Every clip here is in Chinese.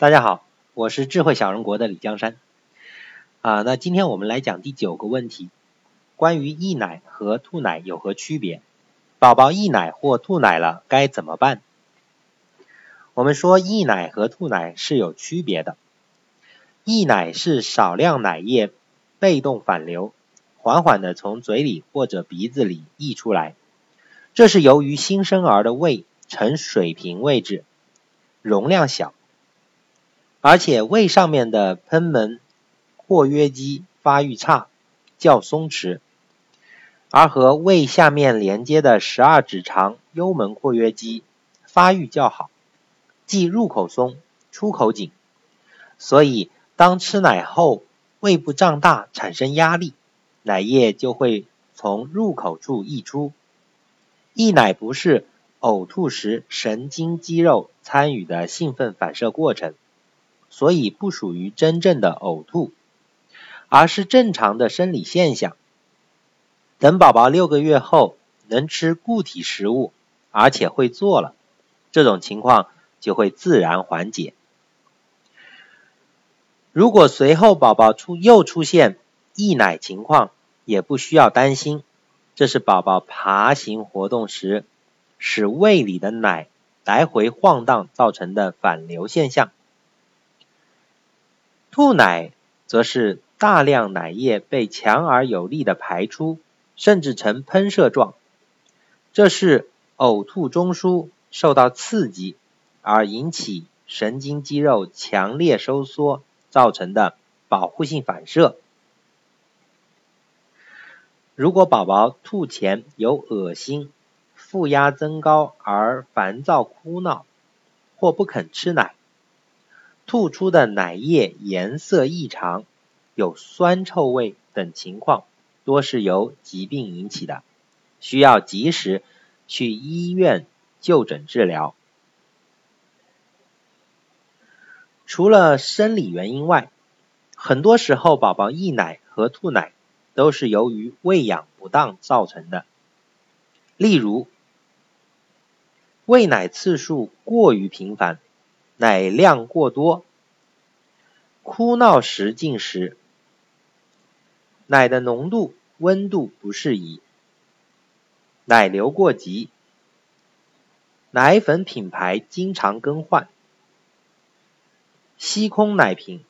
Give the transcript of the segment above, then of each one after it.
大家好，我是智慧小人国的李江山。啊，那今天我们来讲第九个问题，关于溢奶和吐奶有何区别？宝宝溢奶或吐奶了该怎么办？我们说溢奶和吐奶是有区别的。溢奶是少量奶液被动反流，缓缓的从嘴里或者鼻子里溢出来，这是由于新生儿的胃呈水平位置，容量小。而且胃上面的贲门括约肌发育差，较松弛，而和胃下面连接的十二指肠幽门括约肌发育较好，即入口松，出口紧，所以当吃奶后，胃部胀大，产生压力，奶液就会从入口处溢出。溢奶不是呕吐时神经肌肉参与的兴奋反射过程。所以不属于真正的呕吐，而是正常的生理现象。等宝宝六个月后能吃固体食物，而且会坐了，这种情况就会自然缓解。如果随后宝宝出又出现溢奶情况，也不需要担心，这是宝宝爬行活动时使胃里的奶来回晃荡造成的反流现象。吐奶则是大量奶液被强而有力的排出，甚至呈喷射状，这是呕吐中枢受到刺激而引起神经肌肉强烈收缩造成的保护性反射。如果宝宝吐前有恶心、腹压增高而烦躁哭闹，或不肯吃奶。吐出的奶液颜色异常，有酸臭味等情况，多是由疾病引起的，需要及时去医院就诊治疗。除了生理原因外，很多时候宝宝溢奶和吐奶都是由于喂养不当造成的。例如，喂奶次数过于频繁。奶量过多，哭闹时进食，奶的浓度、温度不适宜，奶流过急，奶粉品牌经常更换，吸空奶瓶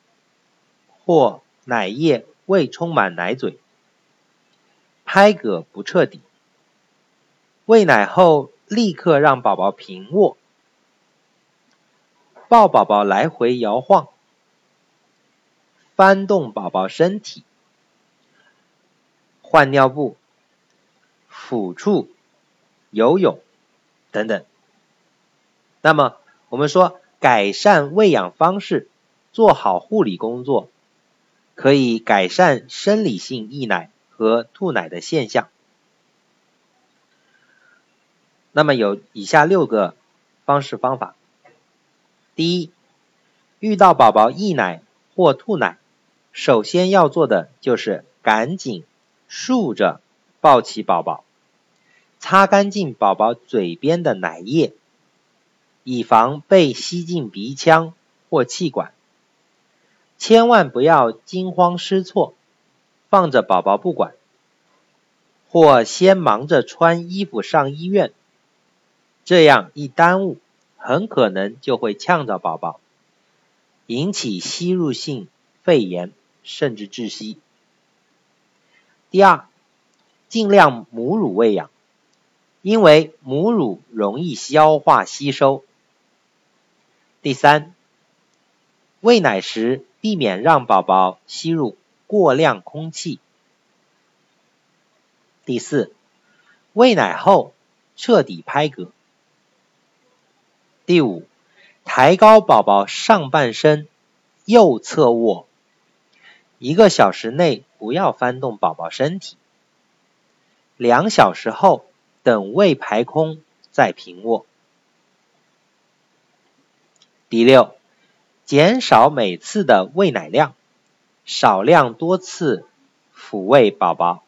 或奶液未充满奶嘴，拍嗝不彻底，喂奶后立刻让宝宝平卧。抱宝宝来回摇晃，翻动宝宝身体，换尿布，抚触，游泳。等等。那么，我们说改善喂养方式，做好护理工作，可以改善生理性溢奶和吐奶的现象。那么有以下六个方式方法。第一，遇到宝宝溢奶或吐奶，首先要做的就是赶紧竖着抱起宝宝，擦干净宝宝嘴边的奶液，以防被吸进鼻腔或气管。千万不要惊慌失措，放着宝宝不管，或先忙着穿衣服上医院，这样一耽误。很可能就会呛着宝宝，引起吸入性肺炎，甚至窒息。第二，尽量母乳喂养，因为母乳容易消化吸收。第三，喂奶时避免让宝宝吸入过量空气。第四，喂奶后彻底拍嗝。第五，抬高宝宝上半身，右侧卧，一个小时内不要翻动宝宝身体，两小时后等胃排空再平卧。第六，减少每次的喂奶量，少量多次抚慰宝宝。